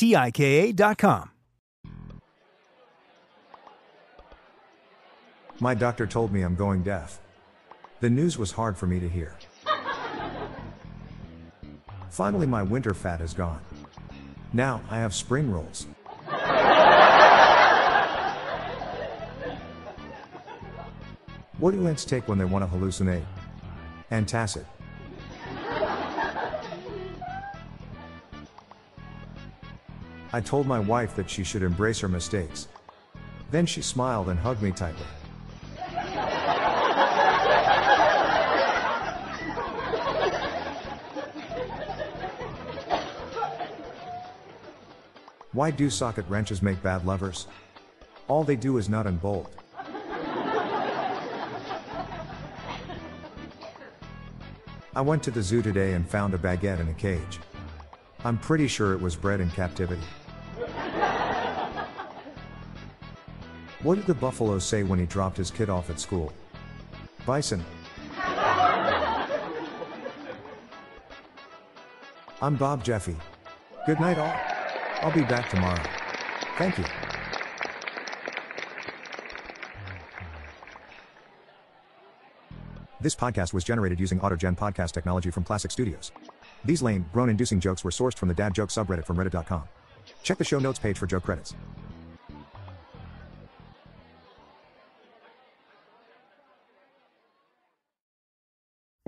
T I K A.com. My doctor told me I'm going deaf. The news was hard for me to hear. Finally, my winter fat is gone. Now I have spring rolls. What do ants take when they want to hallucinate? Antacid. I told my wife that she should embrace her mistakes. Then she smiled and hugged me tightly. Why do socket wrenches make bad lovers? All they do is nut and bolt. I went to the zoo today and found a baguette in a cage. I'm pretty sure it was bred in captivity. What did the buffalo say when he dropped his kid off at school? Bison. I'm Bob Jeffy. Good night, all. I'll be back tomorrow. Thank you. This podcast was generated using AutoGen podcast technology from Classic Studios. These lame, groan inducing jokes were sourced from the dad joke subreddit from reddit.com. Check the show notes page for joke credits.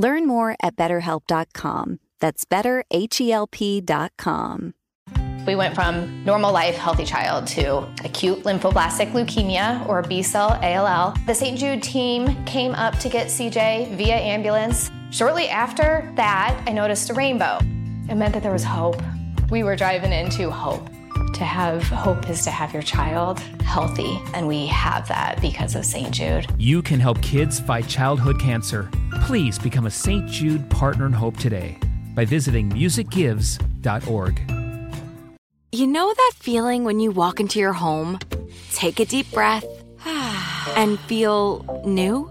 Learn more at betterhelp.com. That's betterhelp.com. We went from normal life, healthy child to acute lymphoblastic leukemia or B cell ALL. The St. Jude team came up to get CJ via ambulance. Shortly after that, I noticed a rainbow. It meant that there was hope. We were driving into hope. To have hope is to have your child healthy, and we have that because of St. Jude. You can help kids fight childhood cancer. Please become a St. Jude Partner in Hope today by visiting musicgives.org. You know that feeling when you walk into your home, take a deep breath, and feel new?